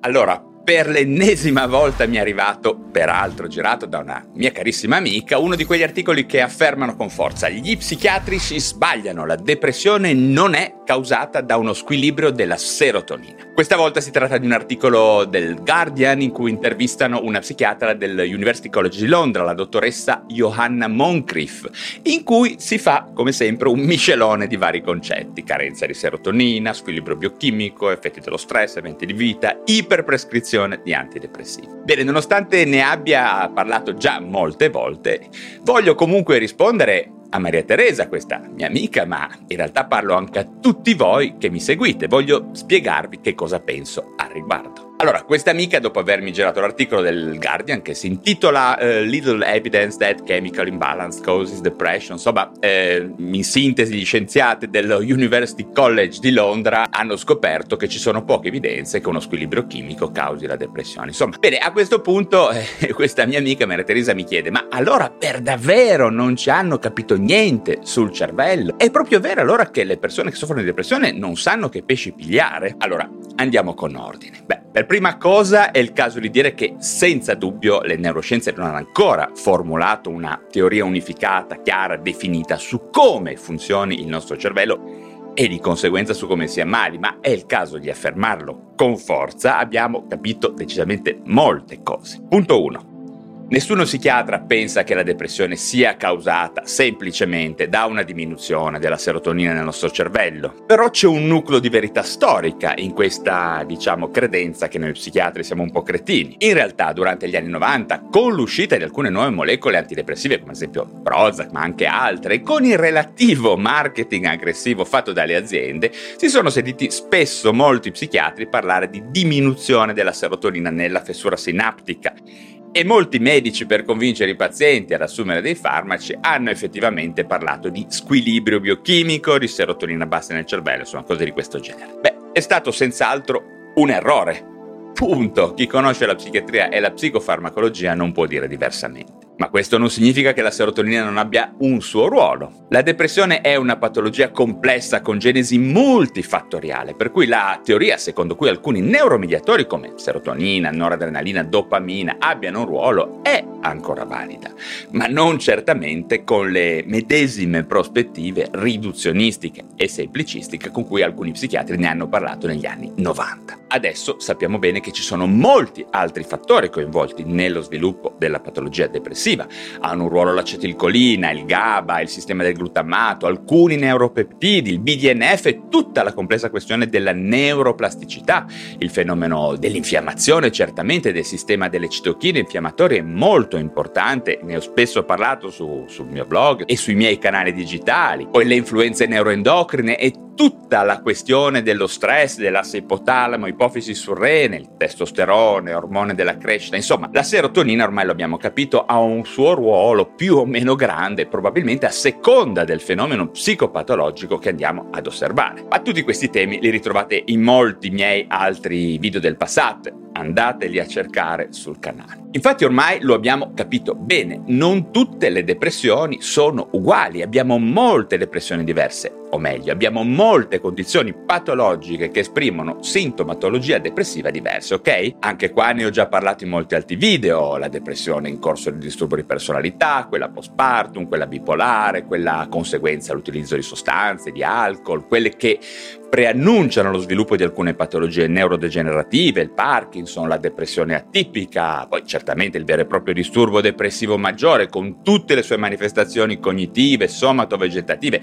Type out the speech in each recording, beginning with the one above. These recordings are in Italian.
Allora, per l'ennesima volta mi è arrivato, peraltro girato da una mia carissima amica, uno di quegli articoli che affermano con forza gli psichiatrici sbagliano, la depressione non è causata da uno squilibrio della serotonina. Questa volta si tratta di un articolo del Guardian in cui intervistano una psichiatra dell'University College di Londra, la dottoressa Johanna Moncrief, in cui si fa, come sempre, un miscelone di vari concetti, carenza di serotonina, squilibrio biochimico, effetti dello stress, eventi di vita, iperprescrizione prescrizione di antidepressivi. Bene, nonostante ne abbia parlato già molte volte, voglio comunque rispondere a Maria Teresa, questa mia amica, ma in realtà parlo anche a tutti voi che mi seguite. Voglio spiegarvi che cosa penso riguardo. Allora, questa amica, dopo avermi girato l'articolo del Guardian che si intitola uh, Little Evidence That Chemical Imbalance Causes Depression, insomma, eh, in sintesi, gli scienziati dello University College di Londra hanno scoperto che ci sono poche evidenze che uno squilibrio chimico causi la depressione. Insomma, bene, a questo punto eh, questa mia amica Maria Teresa mi chiede: ma allora per davvero non ci hanno capito niente sul cervello? È proprio vero allora che le persone che soffrono di depressione non sanno che pesci pigliare? Allora, andiamo con ordine. Beh, per prima cosa è il caso di dire che senza dubbio le neuroscienze non hanno ancora formulato una teoria unificata, chiara, definita su come funzioni il nostro cervello e di conseguenza su come si ammali, ma è il caso di affermarlo con forza, abbiamo capito decisamente molte cose. Punto 1. Nessuno psichiatra pensa che la depressione sia causata semplicemente da una diminuzione della serotonina nel nostro cervello. Però c'è un nucleo di verità storica in questa, diciamo, credenza che noi psichiatri siamo un po' cretini. In realtà, durante gli anni 90, con l'uscita di alcune nuove molecole antidepressive, come ad esempio Prozac, ma anche altre, con il relativo marketing aggressivo fatto dalle aziende, si sono sentiti spesso molti psichiatri parlare di diminuzione della serotonina nella fessura sinaptica e molti medici per convincere i pazienti ad assumere dei farmaci hanno effettivamente parlato di squilibrio biochimico, di serotonina bassa nel cervello, insomma cose di questo genere. Beh, è stato senz'altro un errore. Punto. Chi conosce la psichiatria e la psicofarmacologia non può dire diversamente. Ma questo non significa che la serotonina non abbia un suo ruolo. La depressione è una patologia complessa con genesi multifattoriale, per cui la teoria secondo cui alcuni neuromediatori come serotonina, noradrenalina, dopamina abbiano un ruolo è ancora valida, ma non certamente con le medesime prospettive riduzionistiche e semplicistiche con cui alcuni psichiatri ne hanno parlato negli anni 90. Adesso sappiamo bene che ci sono molti altri fattori coinvolti nello sviluppo della patologia depressiva. Hanno un ruolo l'acetilcolina, il GABA, il sistema del glutamato, alcuni neuropeptidi, il BDNF e tutta la complessa questione della neuroplasticità. Il fenomeno dell'infiammazione, certamente del sistema delle citochine infiammatorie è molto importante, ne ho spesso parlato su, sul mio blog e sui miei canali digitali. Poi le influenze neuroendocrine e tutta la questione dello stress, dell'asse ipotalamo, ipofisi surrene, il testosterone, ormone della crescita, insomma, la serotonina ormai lo abbiamo capito ha un suo ruolo più o meno grande, probabilmente a seconda del fenomeno psicopatologico che andiamo ad osservare. Ma tutti questi temi li ritrovate in molti miei altri video del passato andateli a cercare sul canale. Infatti ormai lo abbiamo capito bene, non tutte le depressioni sono uguali, abbiamo molte depressioni diverse, o meglio, abbiamo molte condizioni patologiche che esprimono sintomatologia depressiva diversa, ok? Anche qua ne ho già parlato in molti altri video, la depressione in corso di disturbo di personalità, quella postpartum, quella bipolare, quella conseguenza all'utilizzo di sostanze, di alcol, quelle che preannunciano lo sviluppo di alcune patologie neurodegenerative, il Parkinson, la depressione atipica, poi certamente il vero e proprio disturbo depressivo maggiore con tutte le sue manifestazioni cognitive, somato-vegetative.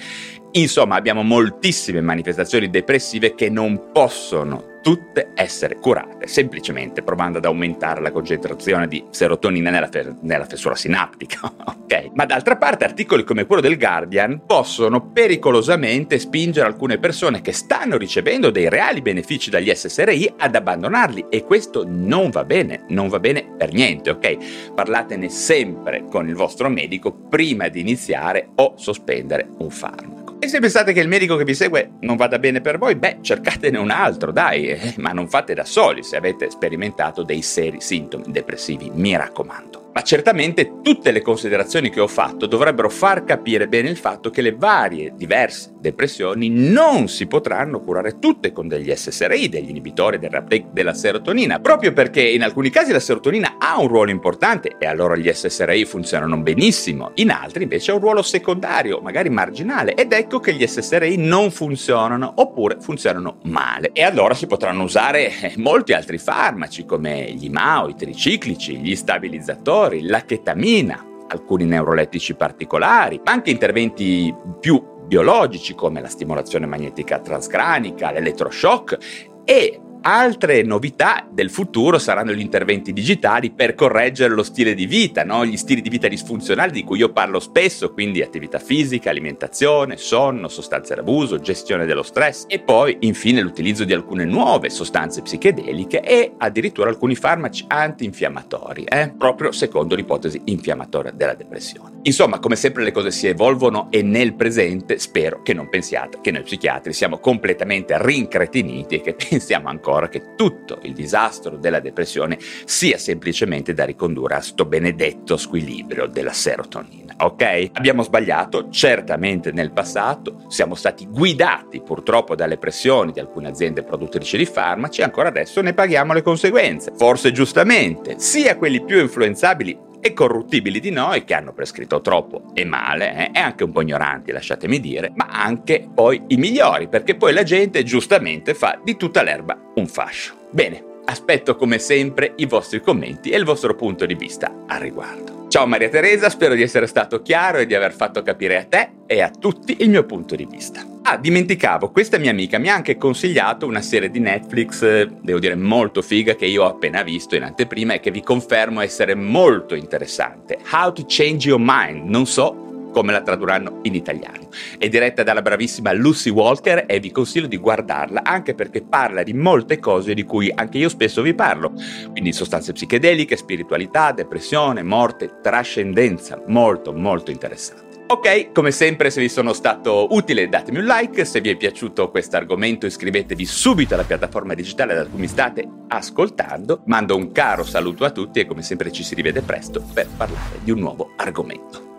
Insomma, abbiamo moltissime manifestazioni depressive che non possono tutte essere curate, semplicemente provando ad aumentare la concentrazione di serotonina nella, fe- nella fessura sinaptica, ok? Ma d'altra parte articoli come quello del Guardian possono pericolosamente spingere alcune persone che stanno ricevendo dei reali benefici dagli SSRI ad abbandonarli e questo non va bene, non va bene per niente, ok? Parlatene sempre con il vostro medico prima di iniziare o sospendere un farmaco. E se pensate che il medico che vi segue non vada bene per voi, beh, cercatene un altro, dai, eh, ma non fate da soli se avete sperimentato dei seri sintomi depressivi, mi raccomando. Ma certamente tutte le considerazioni che ho fatto dovrebbero far capire bene il fatto che le varie, diverse depressioni non si potranno curare tutte con degli SSRI, degli inibitori del reuptake della serotonina, proprio perché in alcuni casi la serotonina ha un ruolo importante e allora gli SSRI funzionano benissimo, in altri invece ha un ruolo secondario, magari marginale, ed ecco che gli SSRI non funzionano oppure funzionano male. E allora si potranno usare eh, molti altri farmaci come gli MAO, i triciclici, gli stabilizzatori, la chetamina, alcuni neurolettici particolari, ma anche interventi più biologici come la stimolazione magnetica transcranica, l'elettroshock e Altre novità del futuro saranno gli interventi digitali per correggere lo stile di vita, no? gli stili di vita disfunzionali di cui io parlo spesso, quindi attività fisica, alimentazione, sonno, sostanze d'abuso, gestione dello stress e poi infine l'utilizzo di alcune nuove sostanze psichedeliche e addirittura alcuni farmaci antinfiammatori, eh? proprio secondo l'ipotesi infiammatoria della depressione. Insomma, come sempre le cose si evolvono e nel presente spero che non pensiate che noi psichiatri siamo completamente rincretiniti e che pensiamo ancora ancora che tutto il disastro della depressione sia semplicemente da ricondurre a sto benedetto squilibrio della serotonina. Ok? Abbiamo sbagliato certamente nel passato, siamo stati guidati purtroppo dalle pressioni di alcune aziende produttrici di farmaci ancora adesso ne paghiamo le conseguenze. Forse giustamente, sia quelli più influenzabili e corruttibili di noi che hanno prescritto troppo e male eh, e anche un po' ignoranti, lasciatemi dire, ma anche poi i migliori, perché poi la gente giustamente fa di tutta l'erba un fascio. Bene, aspetto come sempre i vostri commenti e il vostro punto di vista al riguardo. Ciao Maria Teresa, spero di essere stato chiaro e di aver fatto capire a te e a tutti il mio punto di vista. Ah, dimenticavo, questa mia amica mi ha anche consigliato una serie di Netflix, devo dire molto figa, che io ho appena visto in anteprima e che vi confermo essere molto interessante. How to Change Your Mind, non so come la tradurranno in italiano. È diretta dalla bravissima Lucy Walker e vi consiglio di guardarla anche perché parla di molte cose di cui anche io spesso vi parlo, quindi sostanze psichedeliche, spiritualità, depressione, morte, trascendenza, molto molto interessante. Ok, come sempre se vi sono stato utile datemi un like, se vi è piaciuto questo argomento iscrivetevi subito alla piattaforma digitale da cui mi state ascoltando, mando un caro saluto a tutti e come sempre ci si rivede presto per parlare di un nuovo argomento.